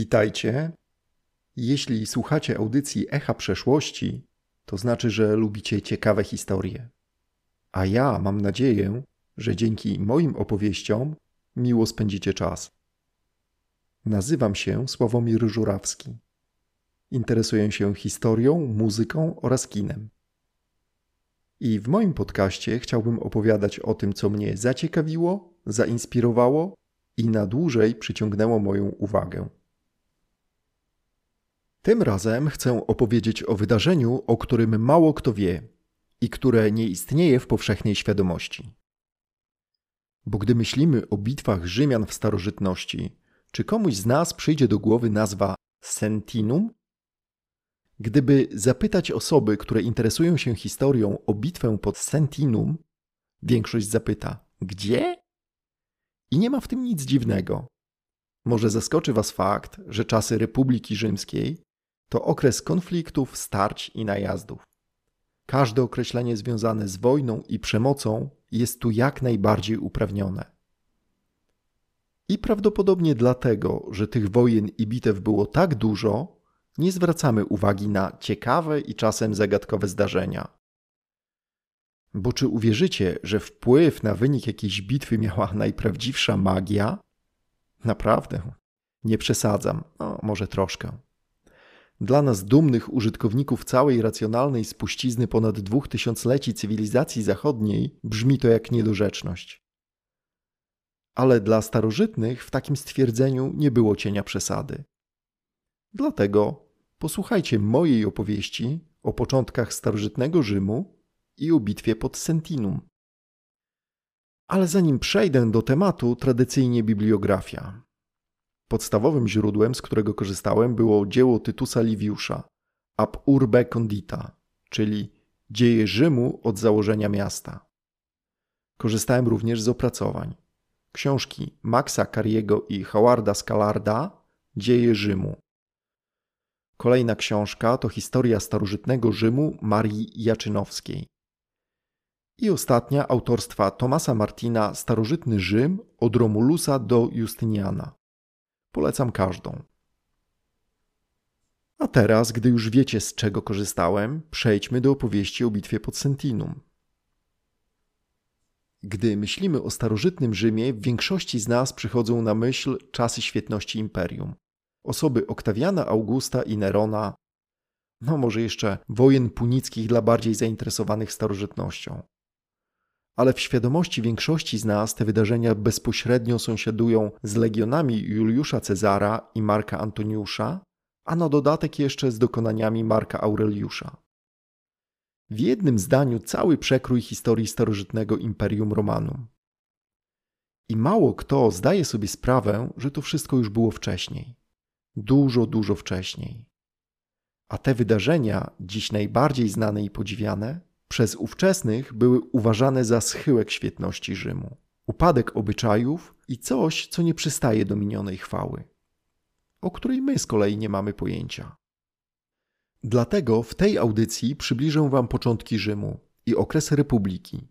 Witajcie. Jeśli słuchacie audycji Echa Przeszłości, to znaczy, że lubicie ciekawe historie. A ja mam nadzieję, że dzięki moim opowieściom miło spędzicie czas. Nazywam się Sławomir Żurawski. Interesuję się historią, muzyką oraz kinem. I w moim podcaście chciałbym opowiadać o tym, co mnie zaciekawiło, zainspirowało i na dłużej przyciągnęło moją uwagę. Tym razem chcę opowiedzieć o wydarzeniu, o którym mało kto wie i które nie istnieje w powszechnej świadomości. Bo gdy myślimy o bitwach Rzymian w starożytności, czy komuś z nas przyjdzie do głowy nazwa Sentinum? Gdyby zapytać osoby, które interesują się historią o bitwę pod Sentinum, większość zapyta: Gdzie? I nie ma w tym nic dziwnego. Może zaskoczy Was fakt, że czasy Republiki Rzymskiej to okres konfliktów, starć i najazdów. Każde określenie związane z wojną i przemocą jest tu jak najbardziej uprawnione. I prawdopodobnie dlatego, że tych wojen i bitew było tak dużo, nie zwracamy uwagi na ciekawe i czasem zagadkowe zdarzenia. Bo czy uwierzycie, że wpływ na wynik jakiejś bitwy miała najprawdziwsza magia? Naprawdę, nie przesadzam, no, może troszkę. Dla nas dumnych użytkowników całej racjonalnej spuścizny ponad dwóch tysiącleci cywilizacji zachodniej brzmi to jak niedorzeczność. Ale dla starożytnych w takim stwierdzeniu nie było cienia przesady. Dlatego posłuchajcie mojej opowieści o początkach starożytnego Rzymu i o bitwie pod Sentinum. Ale zanim przejdę do tematu, tradycyjnie bibliografia. Podstawowym źródłem, z którego korzystałem, było dzieło Tytusa Liviusza Ab Urbe Condita, czyli Dzieje Rzymu od założenia miasta. Korzystałem również z opracowań. Książki Maxa Cariego i Howarda Scalarda Dzieje Rzymu. Kolejna książka to Historia starożytnego Rzymu Marii Jaczynowskiej. I ostatnia autorstwa Tomasa Martina Starożytny Rzym od Romulusa do Justyniana. Polecam każdą. A teraz, gdy już wiecie z czego korzystałem, przejdźmy do opowieści o bitwie pod Sentinum. Gdy myślimy o starożytnym Rzymie, w większości z nas przychodzą na myśl czasy świetności imperium. Osoby Oktawiana Augusta i Nerona, no może jeszcze wojen punickich dla bardziej zainteresowanych starożytnością ale w świadomości większości z nas te wydarzenia bezpośrednio sąsiadują z legionami Juliusza Cezara i Marka Antoniusza, a na dodatek jeszcze z dokonaniami Marka Aureliusza. W jednym zdaniu cały przekrój historii starożytnego Imperium Romanum. I mało kto zdaje sobie sprawę, że to wszystko już było wcześniej. Dużo, dużo wcześniej. A te wydarzenia, dziś najbardziej znane i podziwiane, przez ówczesnych były uważane za schyłek świetności Rzymu, upadek obyczajów i coś, co nie przystaje do minionej chwały, o której my z kolei nie mamy pojęcia. Dlatego w tej audycji przybliżę Wam początki Rzymu i okres Republiki,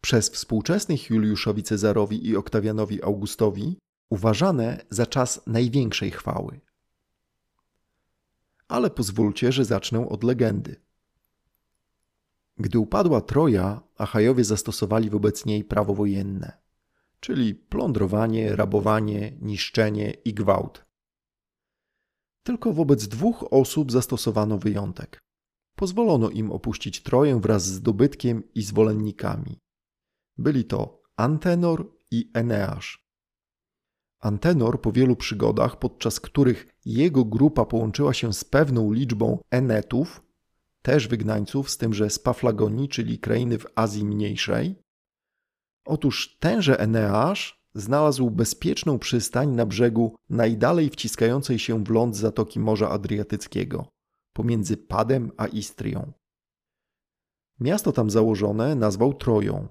przez współczesnych Juliuszowi Cezarowi i Oktawianowi Augustowi uważane za czas największej chwały. Ale pozwólcie, że zacznę od legendy. Gdy upadła Troja, Achajowie zastosowali wobec niej prawo wojenne, czyli plądrowanie, rabowanie, niszczenie i gwałt. Tylko wobec dwóch osób zastosowano wyjątek. Pozwolono im opuścić Troję wraz z dobytkiem i zwolennikami. Byli to Antenor i Eneasz. Antenor po wielu przygodach, podczas których jego grupa połączyła się z pewną liczbą Enetów, też wygnańców, z tym, że z Paflagonii, czyli krainy w Azji Mniejszej. Otóż tenże Eneasz znalazł bezpieczną przystań na brzegu najdalej wciskającej się w ląd zatoki Morza Adriatyckiego, pomiędzy Padem a Istrią. Miasto tam założone nazwał Troją.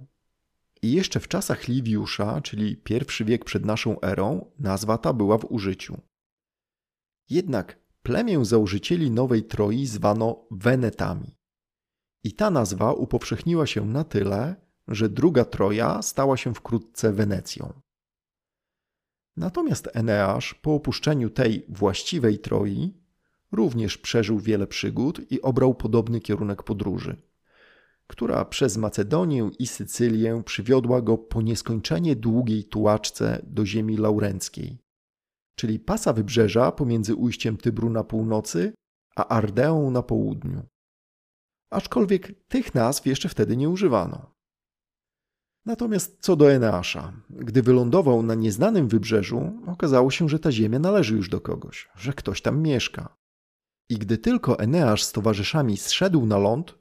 I jeszcze w czasach Liwiusza, czyli pierwszy wiek przed naszą erą, nazwa ta była w użyciu. Jednak Plemię założycieli Nowej Troi zwano Wenetami. I ta nazwa upowszechniła się na tyle, że druga Troja stała się wkrótce Wenecją. Natomiast Eneasz po opuszczeniu tej właściwej Troi również przeżył wiele przygód i obrał podobny kierunek podróży, która przez Macedonię i Sycylię przywiodła go po nieskończenie długiej tułaczce do ziemi laurenckiej, czyli pasa wybrzeża pomiędzy ujściem Tybru na północy a Ardeą na południu. Aczkolwiek tych nazw jeszcze wtedy nie używano. Natomiast co do Eneasza, gdy wylądował na nieznanym wybrzeżu, okazało się, że ta ziemia należy już do kogoś, że ktoś tam mieszka. I gdy tylko Eneasz z towarzyszami zszedł na ląd,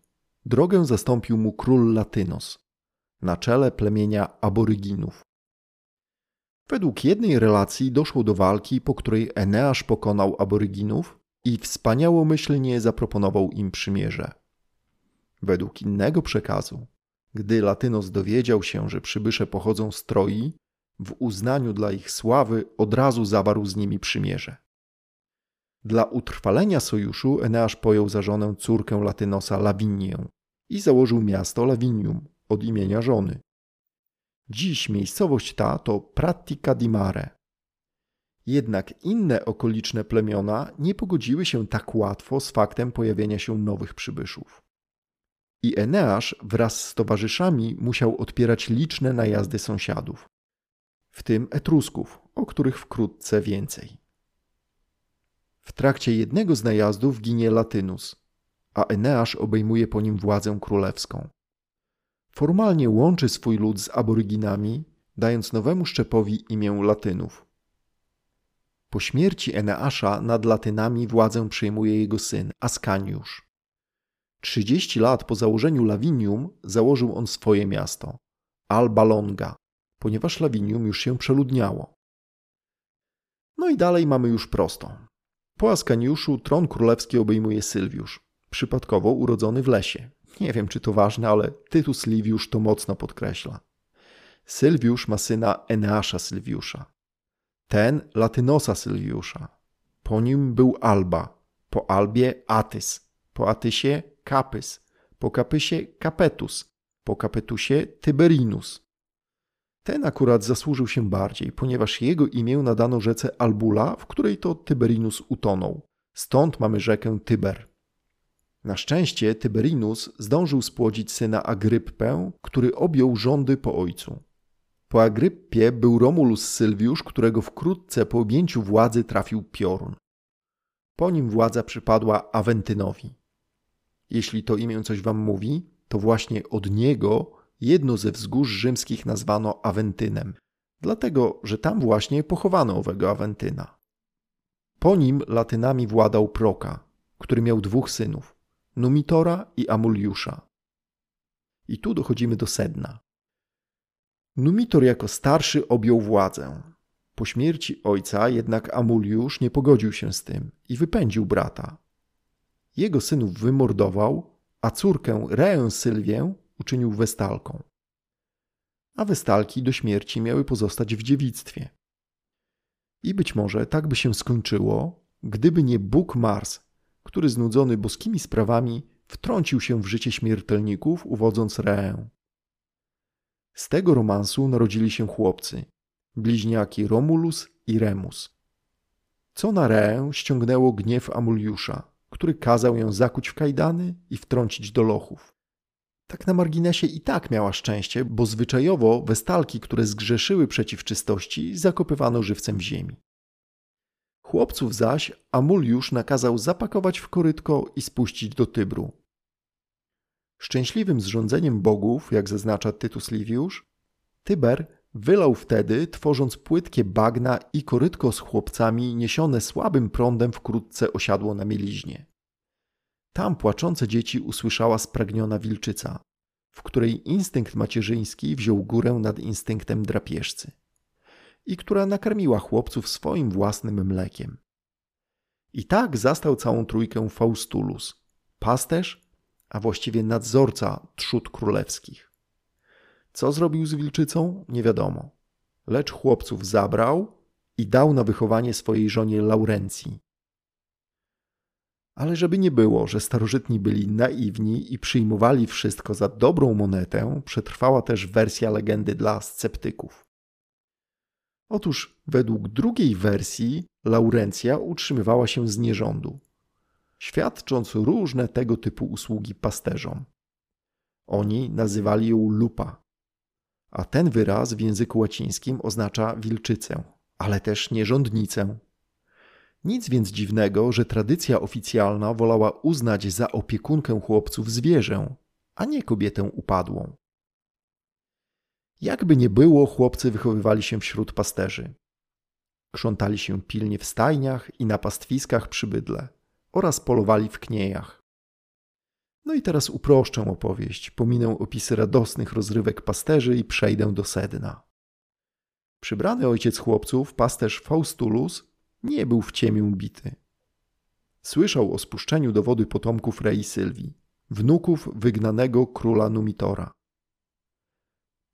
drogę zastąpił mu król Latynos, na czele plemienia Aboryginów. Według jednej relacji doszło do walki, po której Eneasz pokonał Aboryginów i wspaniałomyślnie zaproponował im przymierze. Według innego przekazu, gdy Latynos dowiedział się, że przybysze pochodzą z Troi, w uznaniu dla ich sławy od razu zawarł z nimi przymierze. Dla utrwalenia sojuszu Eneasz pojął za żonę córkę Latynosa Lawinię i założył miasto Lavinium od imienia żony. Dziś miejscowość ta to Pratica di Mare. Jednak inne okoliczne plemiona nie pogodziły się tak łatwo z faktem pojawienia się nowych przybyszów. I Eneasz wraz z towarzyszami musiał odpierać liczne najazdy sąsiadów, w tym Etrusków, o których wkrótce więcej. W trakcie jednego z najazdów ginie Latynus, a Eneasz obejmuje po nim władzę królewską. Formalnie łączy swój lud z aboryginami, dając nowemu szczepowi imię Latynów. Po śmierci Eneasza nad Latynami władzę przejmuje jego syn Ascaniusz. Trzydzieści lat po założeniu Lavinium założył on swoje miasto Alba Longa, ponieważ Lavinium już się przeludniało. No i dalej mamy już prosto. Po Askaniuszu tron królewski obejmuje Sylwiusz, przypadkowo urodzony w lesie. Nie wiem, czy to ważne, ale Tytus Liviusz to mocno podkreśla. Sylwiusz ma syna Eneasza Sylwiusza. Ten Latynosa Sylwiusza. Po nim był Alba, po Albie Atys, po Atysie Kapys, po Kapysie Kapetus, po Kapetusie Tyberinus, ten akurat zasłużył się bardziej, ponieważ jego imię nadano rzece Albula, w której to Tyberinus utonął. Stąd mamy rzekę Tyber. Na szczęście Tyberinus zdążył spłodzić syna Agryppę, który objął rządy po ojcu. Po Agryppie był Romulus Sylwiusz, którego wkrótce po objęciu władzy trafił piorun. Po nim władza przypadła Awentynowi. Jeśli to imię coś wam mówi, to właśnie od niego jedno ze wzgórz rzymskich nazwano Awentynem, dlatego że tam właśnie pochowano owego Awentyna. Po nim Latynami władał Proka, który miał dwóch synów, Numitora i Amuliusza. I tu dochodzimy do sedna. Numitor jako starszy objął władzę. Po śmierci ojca jednak Amuliusz nie pogodził się z tym i wypędził brata. Jego synów wymordował, a córkę Reę Sylwię uczynił westalką. A westalki do śmierci miały pozostać w dziewictwie. I być może tak by się skończyło, gdyby nie Bóg Mars, który znudzony boskimi sprawami wtrącił się w życie śmiertelników, uwodząc Reę. Z tego romansu narodzili się chłopcy, bliźniaki Romulus i Remus. Co na Reę ściągnęło gniew Amuliusza, który kazał ją zakuć w kajdany i wtrącić do lochów. Tak na marginesie i tak miała szczęście, bo zwyczajowo westalki, które zgrzeszyły przeciw czystości, zakopywano żywcem w ziemi. Chłopców zaś Amuliusz nakazał zapakować w korytko i spuścić do Tybru. Szczęśliwym zrządzeniem bogów, jak zaznacza Tytus Liviusz, Tyber wylał wtedy, tworząc płytkie bagna i korytko z chłopcami niesione słabym prądem wkrótce osiadło na mieliźnie. Tam płaczące dzieci usłyszała spragniona wilczyca, w której instynkt macierzyński wziął górę nad instynktem drapieżcy i która nakarmiła chłopców swoim własnym mlekiem. I tak zastał całą trójkę Faustulus, pasterz, a właściwie nadzorca trzód królewskich. Co zrobił z wilczycą, nie wiadomo, lecz chłopców zabrał i dał na wychowanie swojej żonie Laurencji, ale żeby nie było, że starożytni byli naiwni i przyjmowali wszystko za dobrą monetę, przetrwała też wersja legendy dla sceptyków. Otóż według drugiej wersji Laurencja utrzymywała się z nierządu, świadcząc różne tego typu usługi pasterzom. Oni nazywali ją lupa, a ten wyraz w języku łacińskim oznacza wilczycę, ale też nierządnicę. Nic więc dziwnego, że tradycja oficjalna wolała uznać za opiekunkę chłopców zwierzę, a nie kobietę upadłą. Jakby nie było, chłopcy wychowywali się wśród pasterzy. Krzątali się pilnie w stajniach i na pastwiskach przy bydle oraz polowali w kniejach. No i teraz uproszczę opowieść, pominę opisy radosnych rozrywek pasterzy i przejdę do sedna. Przybrany ojciec chłopców, pasterz Faustulus, nie był w ciemię bity. Słyszał o spuszczeniu do wody potomków Rei Sylwii, wnuków wygnanego króla Numitora.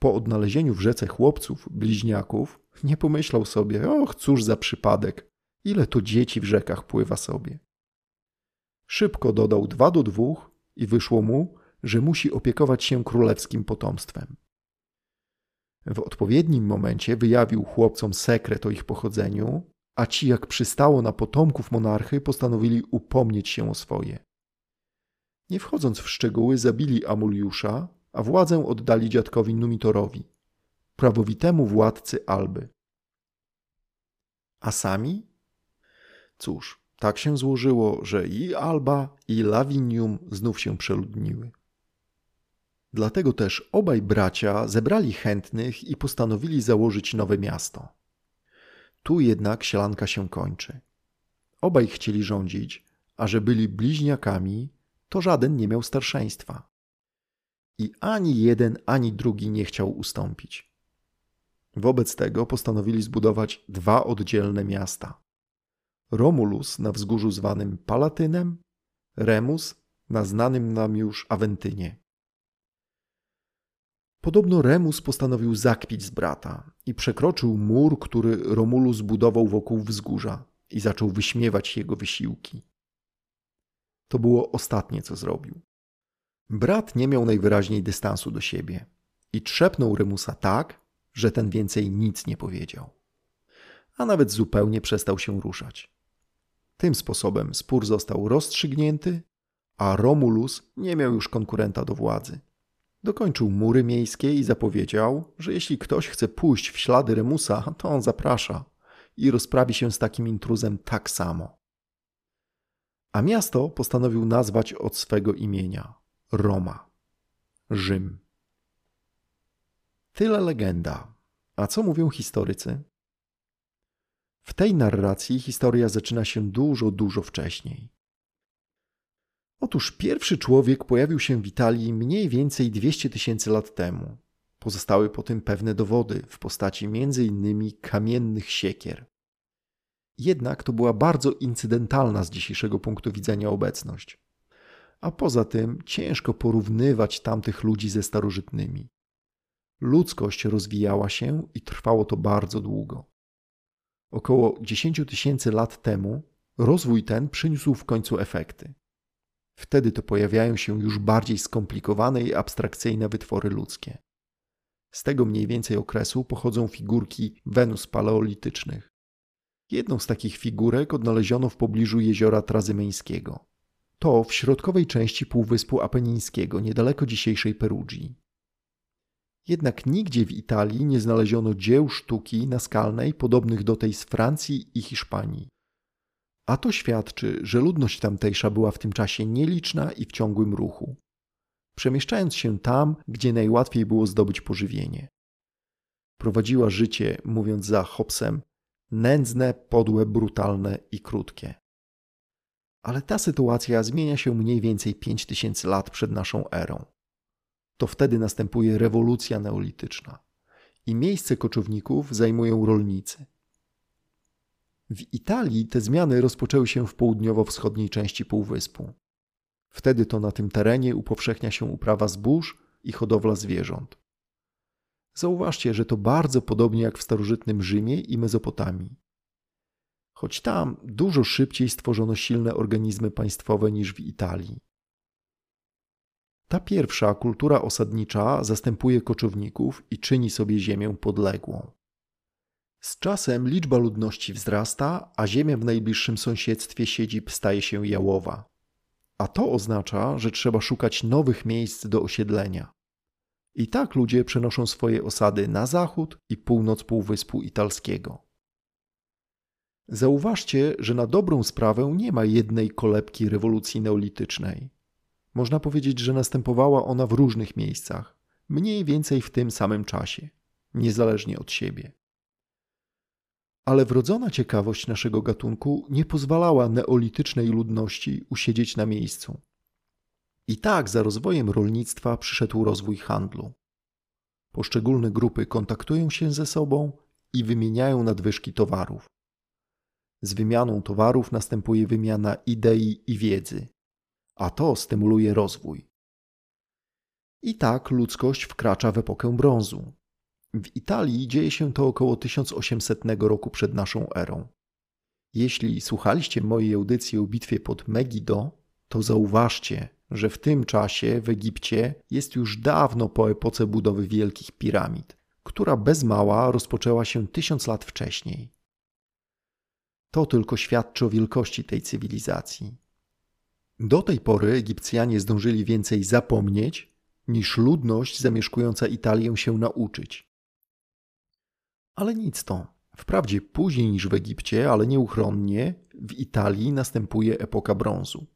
Po odnalezieniu w rzece chłopców, bliźniaków, nie pomyślał sobie, och, cóż za przypadek, ile to dzieci w rzekach pływa sobie. Szybko dodał dwa do dwóch i wyszło mu, że musi opiekować się królewskim potomstwem. W odpowiednim momencie wyjawił chłopcom sekret o ich pochodzeniu, a ci, jak przystało na potomków monarchy, postanowili upomnieć się o swoje. Nie wchodząc w szczegóły, zabili Amuliusza, a władzę oddali dziadkowi Numitorowi, prawowitemu władcy Alby. A sami? Cóż, tak się złożyło, że i Alba, i Lavinium znów się przeludniły. Dlatego też obaj bracia zebrali chętnych i postanowili założyć nowe miasto. Tu jednak sielanka się kończy. Obaj chcieli rządzić, a że byli bliźniakami, to żaden nie miał starszeństwa. I ani jeden, ani drugi nie chciał ustąpić. Wobec tego postanowili zbudować dwa oddzielne miasta. Romulus na wzgórzu zwanym Palatynem, Remus na znanym nam już Awentynie. Podobno Remus postanowił zakpić z brata i przekroczył mur, który Romulus budował wokół wzgórza i zaczął wyśmiewać jego wysiłki. To było ostatnie, co zrobił. Brat nie miał najwyraźniej dystansu do siebie i trzepnął Remusa tak, że ten więcej nic nie powiedział. A nawet zupełnie przestał się ruszać. Tym sposobem spór został rozstrzygnięty, a Romulus nie miał już konkurenta do władzy. Dokończył mury miejskie i zapowiedział, że jeśli ktoś chce pójść w ślady Remusa, to on zaprasza i rozprawi się z takim intruzem tak samo. A miasto postanowił nazwać od swego imienia Roma, Rzym. Tyle legenda. A co mówią historycy? W tej narracji historia zaczyna się dużo, dużo wcześniej. Otóż pierwszy człowiek pojawił się w Italii mniej więcej 200 tysięcy lat temu. Pozostały po tym pewne dowody w postaci m.in. kamiennych siekier. Jednak to była bardzo incydentalna z dzisiejszego punktu widzenia obecność. A poza tym ciężko porównywać tamtych ludzi ze starożytnymi. Ludzkość rozwijała się i trwało to bardzo długo. Około 10 tysięcy lat temu rozwój ten przyniósł w końcu efekty. Wtedy to pojawiają się już bardziej skomplikowane i abstrakcyjne wytwory ludzkie. Z tego mniej więcej okresu pochodzą figurki Wenus paleolitycznych. Jedną z takich figurek odnaleziono w pobliżu jeziora Trazymeńskiego. To w środkowej części Półwyspu Apenińskiego, niedaleko dzisiejszej Perugii. Jednak nigdzie w Italii nie znaleziono dzieł sztuki naskalnej podobnych do tej z Francji i Hiszpanii. A to świadczy, że ludność tamtejsza była w tym czasie nieliczna i w ciągłym ruchu, przemieszczając się tam, gdzie najłatwiej było zdobyć pożywienie. Prowadziła życie, mówiąc za Hobbesem, nędzne, podłe, brutalne i krótkie. Ale ta sytuacja zmienia się mniej więcej 5000 lat przed naszą erą to wtedy następuje rewolucja neolityczna i miejsce koczowników zajmują rolnicy. W Italii te zmiany rozpoczęły się w południowo-wschodniej części półwyspu. Wtedy to na tym terenie upowszechnia się uprawa zbóż i hodowla zwierząt. Zauważcie, że to bardzo podobnie jak w starożytnym Rzymie i Mezopotamii. Choć tam dużo szybciej stworzono silne organizmy państwowe niż w Italii. Ta pierwsza kultura osadnicza zastępuje koczowników i czyni sobie ziemię podległą. Z czasem liczba ludności wzrasta, a ziemia w najbliższym sąsiedztwie siedzib staje się jałowa. A to oznacza, że trzeba szukać nowych miejsc do osiedlenia. I tak ludzie przenoszą swoje osady na zachód i północ Półwyspu Italskiego. Zauważcie, że na dobrą sprawę nie ma jednej kolebki rewolucji neolitycznej. Można powiedzieć, że następowała ona w różnych miejscach, mniej więcej w tym samym czasie, niezależnie od siebie. Ale wrodzona ciekawość naszego gatunku nie pozwalała neolitycznej ludności usiedzieć na miejscu. I tak za rozwojem rolnictwa przyszedł rozwój handlu. Poszczególne grupy kontaktują się ze sobą i wymieniają nadwyżki towarów. Z wymianą towarów następuje wymiana idei i wiedzy, a to stymuluje rozwój. I tak ludzkość wkracza w epokę brązu. W Italii dzieje się to około 1800 roku przed naszą erą. Jeśli słuchaliście mojej audycji o bitwie pod Megiddo, to zauważcie, że w tym czasie w Egipcie jest już dawno po epoce budowy wielkich piramid, która bez mała rozpoczęła się tysiąc lat wcześniej. To tylko świadczy o wielkości tej cywilizacji. Do tej pory Egipcjanie zdążyli więcej zapomnieć, niż ludność zamieszkująca Italię się nauczyć. Ale nic to. Wprawdzie później niż w Egipcie, ale nieuchronnie w Italii następuje epoka brązu.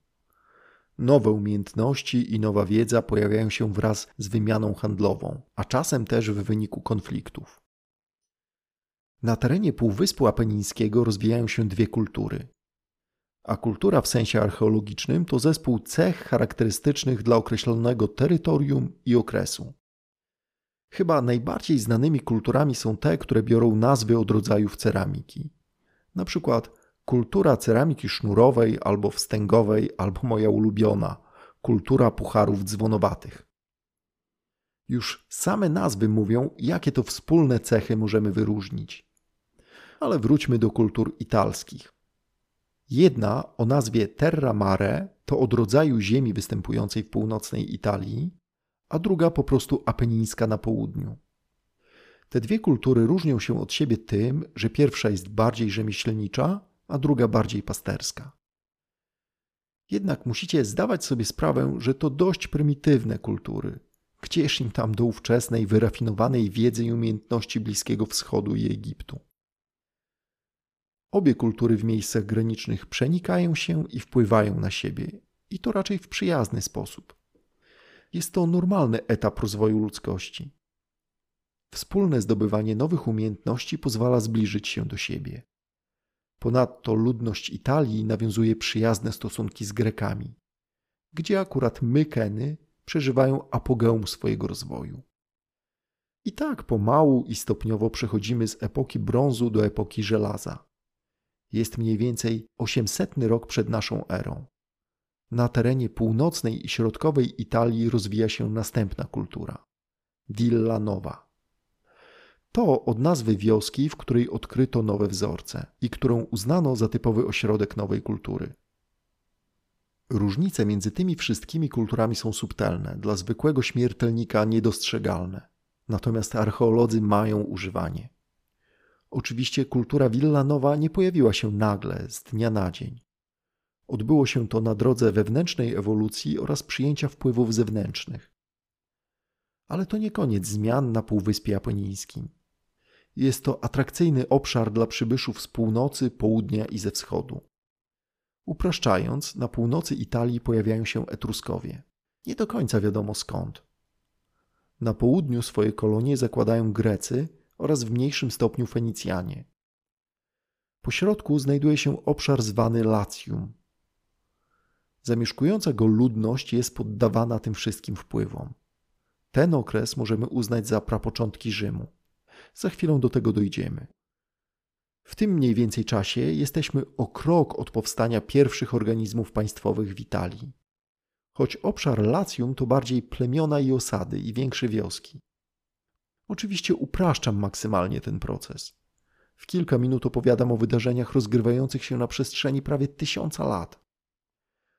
Nowe umiejętności i nowa wiedza pojawiają się wraz z wymianą handlową, a czasem też w wyniku konfliktów. Na terenie Półwyspu Apenińskiego rozwijają się dwie kultury. A kultura w sensie archeologicznym to zespół cech charakterystycznych dla określonego terytorium i okresu. Chyba najbardziej znanymi kulturami są te, które biorą nazwy od rodzajów ceramiki. Na przykład kultura ceramiki sznurowej albo wstęgowej, albo moja ulubiona kultura pucharów dzwonowatych. Już same nazwy mówią, jakie to wspólne cechy możemy wyróżnić ale wróćmy do kultur italskich. Jedna o nazwie Terra Mare to od rodzaju ziemi występującej w północnej Italii, a druga po prostu apenińska na południu. Te dwie kultury różnią się od siebie tym, że pierwsza jest bardziej rzemieślnicza, a druga bardziej pasterska. Jednak musicie zdawać sobie sprawę, że to dość prymitywne kultury. Gdzież im tam do ówczesnej, wyrafinowanej wiedzy i umiejętności Bliskiego Wschodu i Egiptu? Obie kultury w miejscach granicznych przenikają się i wpływają na siebie, i to raczej w przyjazny sposób. Jest to normalny etap rozwoju ludzkości. Wspólne zdobywanie nowych umiejętności pozwala zbliżyć się do siebie. Ponadto ludność Italii nawiązuje przyjazne stosunki z Grekami, gdzie akurat Mykeny przeżywają apogeum swojego rozwoju. I tak pomału i stopniowo przechodzimy z epoki brązu do epoki żelaza jest mniej więcej 800 rok przed naszą erą. Na terenie północnej i środkowej Italii rozwija się następna kultura Villa Nova. To od nazwy wioski, w której odkryto nowe wzorce i którą uznano za typowy ośrodek nowej kultury. Różnice między tymi wszystkimi kulturami są subtelne, dla zwykłego śmiertelnika niedostrzegalne, natomiast archeolodzy mają używanie. Oczywiście kultura Villanowa nie pojawiła się nagle, z dnia na dzień. Odbyło się to na drodze wewnętrznej ewolucji oraz przyjęcia wpływów zewnętrznych. Ale to nie koniec zmian na Półwyspie Japonińskim. Jest to atrakcyjny obszar dla przybyszów z północy, południa i ze wschodu. Upraszczając, na północy Italii pojawiają się Etruskowie. Nie do końca wiadomo skąd. Na południu swoje kolonie zakładają Grecy, oraz w mniejszym stopniu Fenicjanie. Po środku znajduje się obszar zwany Latium. Zamieszkująca go ludność jest poddawana tym wszystkim wpływom. Ten okres możemy uznać za prapoczątki Rzymu. Za chwilę do tego dojdziemy. W tym mniej więcej czasie jesteśmy o krok od powstania pierwszych organizmów państwowych w Italii. Choć obszar Latium to bardziej plemiona i osady i większe wioski. Oczywiście upraszczam maksymalnie ten proces. W kilka minut opowiadam o wydarzeniach rozgrywających się na przestrzeni prawie tysiąca lat.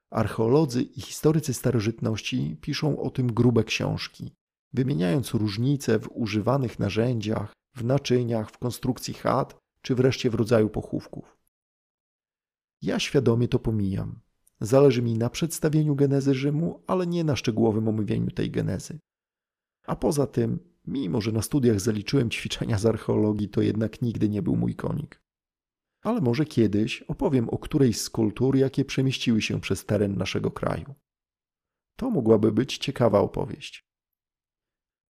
Archeolodzy i historycy starożytności piszą o tym grube książki, wymieniając różnice w używanych narzędziach, w naczyniach, w konstrukcji chat, czy wreszcie w rodzaju pochówków. Ja świadomie to pomijam. Zależy mi na przedstawieniu genezy Rzymu, ale nie na szczegółowym omówieniu tej genezy. A poza tym, mimo że na studiach zaliczyłem ćwiczenia z archeologii, to jednak nigdy nie był mój konik. Ale może kiedyś opowiem o którejś z kultur, jakie przemieściły się przez teren naszego kraju. To mogłaby być ciekawa opowieść.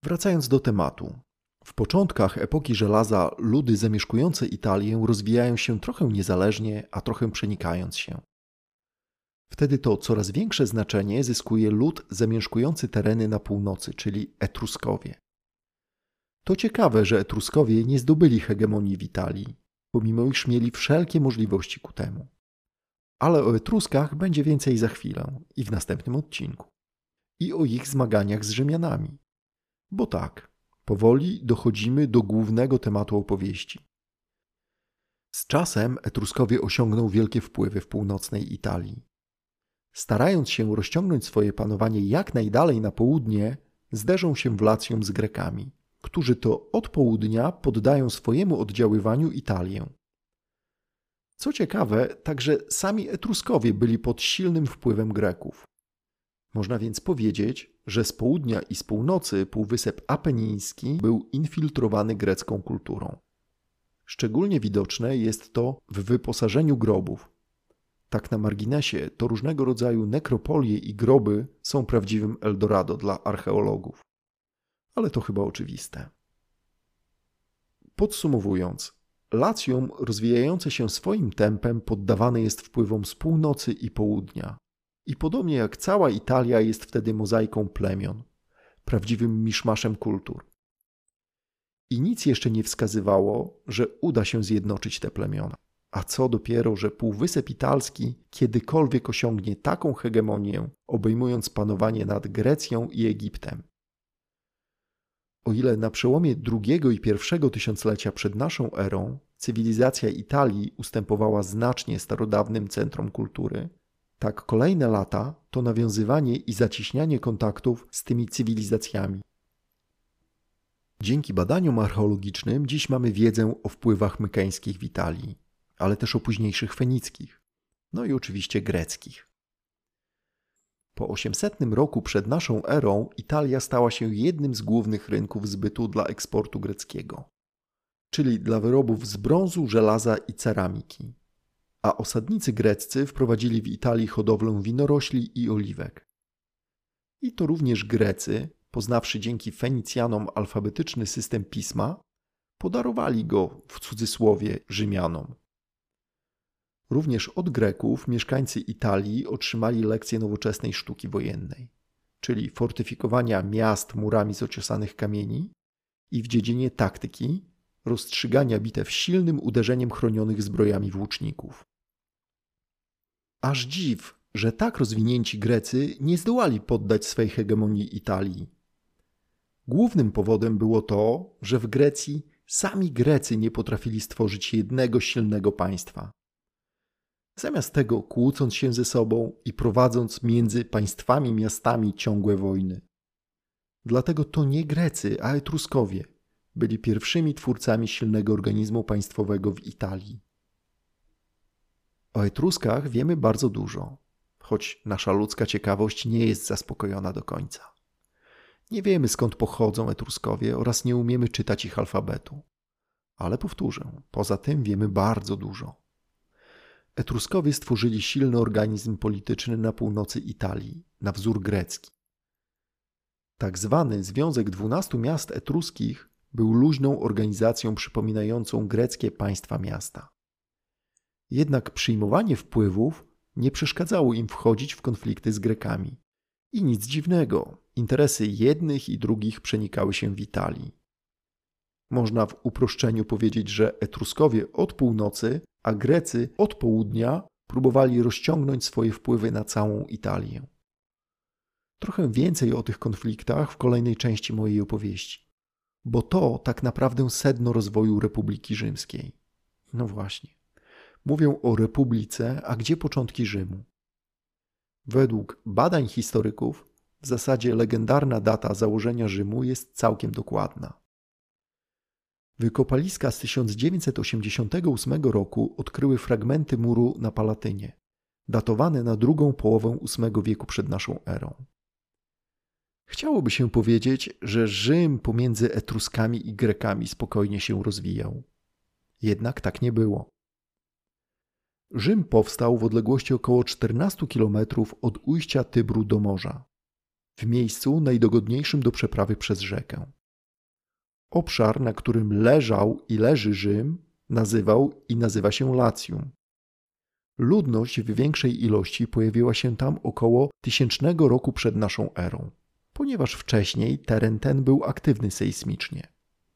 Wracając do tematu. W początkach epoki żelaza ludy zamieszkujące Italię rozwijają się trochę niezależnie, a trochę przenikając się. Wtedy to coraz większe znaczenie zyskuje lud zamieszkujący tereny na północy, czyli Etruskowie. To ciekawe, że Etruskowie nie zdobyli hegemonii w Italii, pomimo iż mieli wszelkie możliwości ku temu. Ale o Etruskach będzie więcej za chwilę i w następnym odcinku. I o ich zmaganiach z Rzymianami. Bo tak, powoli dochodzimy do głównego tematu opowieści. Z czasem Etruskowie osiągną wielkie wpływy w północnej Italii. Starając się rozciągnąć swoje panowanie jak najdalej na południe, zderzą się w Lacjum z Grekami, którzy to od południa poddają swojemu oddziaływaniu Italię. Co ciekawe, także sami Etruskowie byli pod silnym wpływem Greków. Można więc powiedzieć, że z południa i z północy Półwysep Apeniński był infiltrowany grecką kulturą. Szczególnie widoczne jest to w wyposażeniu grobów. Tak na marginesie, to różnego rodzaju nekropolie i groby są prawdziwym Eldorado dla archeologów. Ale to chyba oczywiste. Podsumowując, Lacjum rozwijające się swoim tempem poddawane jest wpływom z północy i południa. I podobnie jak cała Italia jest wtedy mozaiką plemion, prawdziwym miszmaszem kultur. I nic jeszcze nie wskazywało, że uda się zjednoczyć te plemiona. A co dopiero, że Półwysep Italski kiedykolwiek osiągnie taką hegemonię, obejmując panowanie nad Grecją i Egiptem. O ile na przełomie drugiego i pierwszego tysiąclecia przed naszą erą cywilizacja Italii ustępowała znacznie starodawnym centrom kultury, tak kolejne lata to nawiązywanie i zacieśnianie kontaktów z tymi cywilizacjami. Dzięki badaniom archeologicznym dziś mamy wiedzę o wpływach mykeńskich w Italii, ale też o późniejszych fenickich, no i oczywiście greckich. Po 800 roku przed naszą erą Italia stała się jednym z głównych rynków zbytu dla eksportu greckiego, czyli dla wyrobów z brązu, żelaza i ceramiki a osadnicy greccy wprowadzili w Italii hodowlę winorośli i oliwek. I to również Grecy, poznawszy dzięki Fenicjanom alfabetyczny system pisma, podarowali go w cudzysłowie Rzymianom. Również od Greków mieszkańcy Italii otrzymali lekcje nowoczesnej sztuki wojennej, czyli fortyfikowania miast murami z ociosanych kamieni i w dziedzinie taktyki rozstrzygania bitew silnym uderzeniem chronionych zbrojami włóczników. Aż dziw, że tak rozwinięci Grecy nie zdołali poddać swej hegemonii Italii. Głównym powodem było to, że w Grecji sami Grecy nie potrafili stworzyć jednego silnego państwa. Zamiast tego kłócąc się ze sobą i prowadząc między państwami miastami ciągłe wojny. Dlatego to nie Grecy, a Etruskowie byli pierwszymi twórcami silnego organizmu państwowego w Italii. O Etruskach wiemy bardzo dużo, choć nasza ludzka ciekawość nie jest zaspokojona do końca. Nie wiemy skąd pochodzą Etruskowie oraz nie umiemy czytać ich alfabetu. Ale powtórzę, poza tym wiemy bardzo dużo. Etruskowie stworzyli silny organizm polityczny na północy Italii, na wzór grecki. Tak zwany Związek Dwunastu Miast Etruskich był luźną organizacją przypominającą greckie państwa miasta. Jednak przyjmowanie wpływów nie przeszkadzało im wchodzić w konflikty z Grekami. I nic dziwnego, interesy jednych i drugich przenikały się w Italii. Można w uproszczeniu powiedzieć, że Etruskowie od północy, a Grecy od południa próbowali rozciągnąć swoje wpływy na całą Italię. Trochę więcej o tych konfliktach w kolejnej części mojej opowieści, bo to tak naprawdę sedno rozwoju Republiki Rzymskiej. No właśnie. Mówią o republice, a gdzie początki Rzymu? Według badań historyków w zasadzie legendarna data założenia Rzymu jest całkiem dokładna. Wykopaliska z 1988 roku odkryły fragmenty muru na Palatynie, datowane na drugą połowę VIII wieku przed naszą erą. Chciałoby się powiedzieć, że Rzym pomiędzy Etruskami i Grekami spokojnie się rozwijał. Jednak tak nie było. Rzym powstał w odległości około 14 km od ujścia Tybru do morza, w miejscu najdogodniejszym do przeprawy przez rzekę. Obszar, na którym leżał i leży Rzym, nazywał i nazywa się Lacjum. Ludność w większej ilości pojawiła się tam około tysięcznego roku przed naszą erą, ponieważ wcześniej teren ten był aktywny sejsmicznie.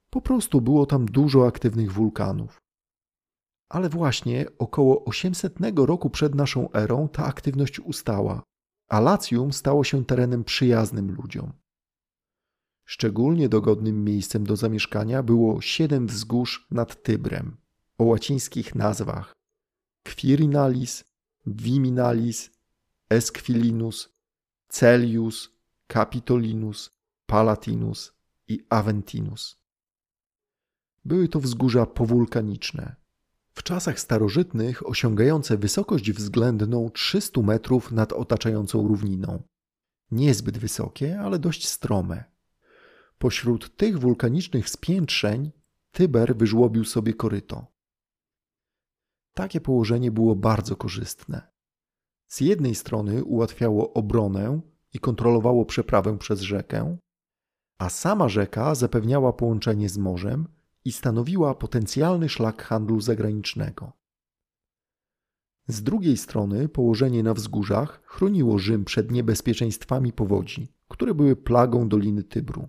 Po prostu było tam dużo aktywnych wulkanów. Ale właśnie około 800 roku przed naszą erą ta aktywność ustała, a Lacjum stało się terenem przyjaznym ludziom. Szczególnie dogodnym miejscem do zamieszkania było siedem wzgórz nad Tybrem o łacińskich nazwach Quirinalis, Viminalis, Esquilinus, Celius, Capitolinus, Palatinus i Aventinus. Były to wzgórza powulkaniczne, w czasach starożytnych osiągające wysokość względną 300 metrów nad otaczającą równiną. Niezbyt wysokie, ale dość strome. Pośród tych wulkanicznych spiętrzeń Tyber wyżłobił sobie koryto. Takie położenie było bardzo korzystne. Z jednej strony ułatwiało obronę i kontrolowało przeprawę przez rzekę, a sama rzeka zapewniała połączenie z morzem i stanowiła potencjalny szlak handlu zagranicznego. Z drugiej strony położenie na wzgórzach chroniło Rzym przed niebezpieczeństwami powodzi, które były plagą Doliny Tybru.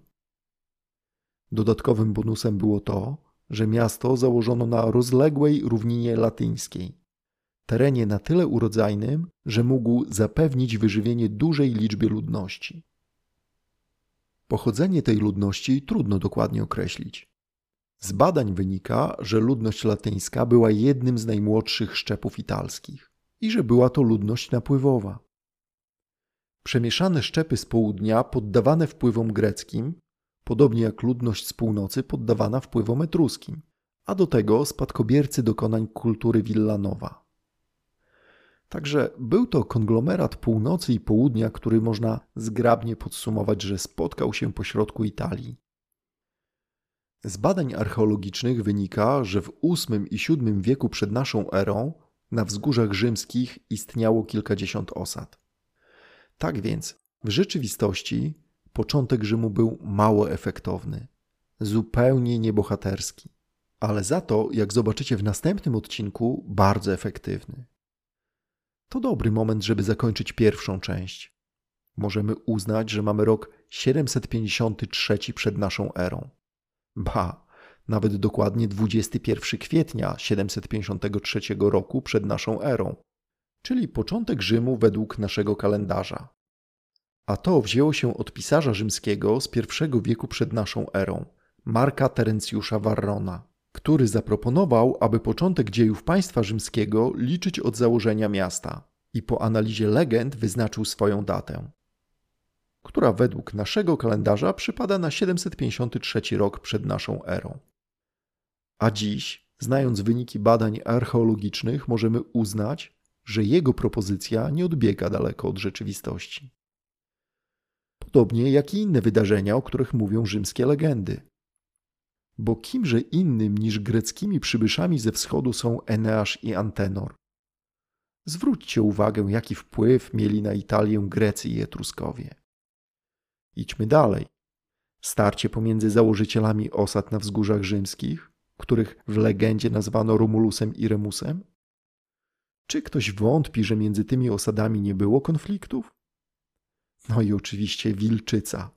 Dodatkowym bonusem było to, że miasto założono na rozległej równinie latyńskiej, terenie na tyle urodzajnym, że mógł zapewnić wyżywienie dużej liczbie ludności. Pochodzenie tej ludności trudno dokładnie określić. Z badań wynika, że ludność latyńska była jednym z najmłodszych szczepów italskich i że była to ludność napływowa. Przemieszane szczepy z południa poddawane wpływom greckim, podobnie jak ludność z północy poddawana wpływom etruskim, a do tego spadkobiercy dokonań kultury Villanowa. Także był to konglomerat północy i południa, który można zgrabnie podsumować, że spotkał się pośrodku Italii. Z badań archeologicznych wynika, że w VIII i VII wieku przed naszą erą na wzgórzach rzymskich istniało kilkadziesiąt osad. Tak więc, w rzeczywistości początek Rzymu był mało efektowny, zupełnie niebohaterski, ale za to, jak zobaczycie w następnym odcinku, bardzo efektywny. To dobry moment, żeby zakończyć pierwszą część. Możemy uznać, że mamy rok 753 przed naszą erą. Ba, nawet dokładnie 21 kwietnia 753 roku przed naszą erą, czyli początek Rzymu według naszego kalendarza. A to wzięło się od pisarza rzymskiego z I wieku przed naszą erą, Marka Terencjusza Varrona, który zaproponował, aby początek dziejów państwa rzymskiego liczyć od założenia miasta i po analizie legend wyznaczył swoją datę która według naszego kalendarza przypada na 753 rok przed naszą erą. A dziś, znając wyniki badań archeologicznych, możemy uznać, że jego propozycja nie odbiega daleko od rzeczywistości. Podobnie jak i inne wydarzenia, o których mówią rzymskie legendy. Bo kimże innym niż greckimi przybyszami ze wschodu są Eneasz i Antenor? Zwróćcie uwagę, jaki wpływ mieli na Italię Grecy i Etruskowie. Idźmy dalej. Starcie pomiędzy założycielami osad na wzgórzach rzymskich, których w legendzie nazwano Romulusem i Remusem? Czy ktoś wątpi, że między tymi osadami nie było konfliktów? No i oczywiście wilczyca,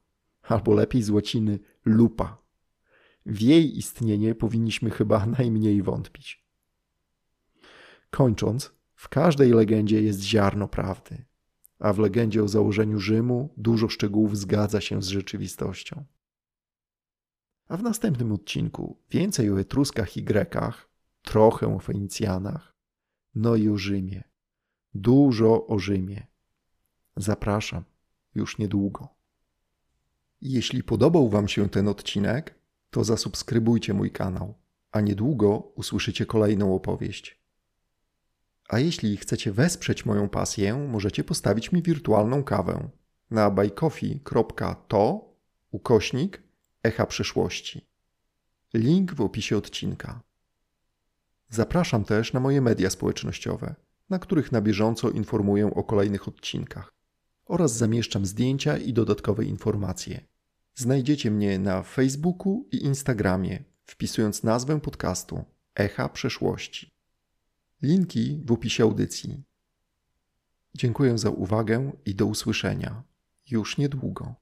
albo lepiej z łaciny lupa. W jej istnienie powinniśmy chyba najmniej wątpić. Kończąc, w każdej legendzie jest ziarno prawdy a w legendzie o założeniu Rzymu dużo szczegółów zgadza się z rzeczywistością. A w następnym odcinku więcej o Etruskach i Grekach, trochę o Fenicjanach, no i o Rzymie. Dużo o Rzymie. Zapraszam już niedługo. Jeśli podobał Wam się ten odcinek, to zasubskrybujcie mój kanał, a niedługo usłyszycie kolejną opowieść. A jeśli chcecie wesprzeć moją pasję, możecie postawić mi wirtualną kawę na buycoffee.to ukośnik echa przyszłości. Link w opisie odcinka. Zapraszam też na moje media społecznościowe, na których na bieżąco informuję o kolejnych odcinkach oraz zamieszczam zdjęcia i dodatkowe informacje. Znajdziecie mnie na Facebooku i Instagramie, wpisując nazwę podcastu Echa Przeszłości. Linki w opisie audycji. Dziękuję za uwagę i do usłyszenia już niedługo.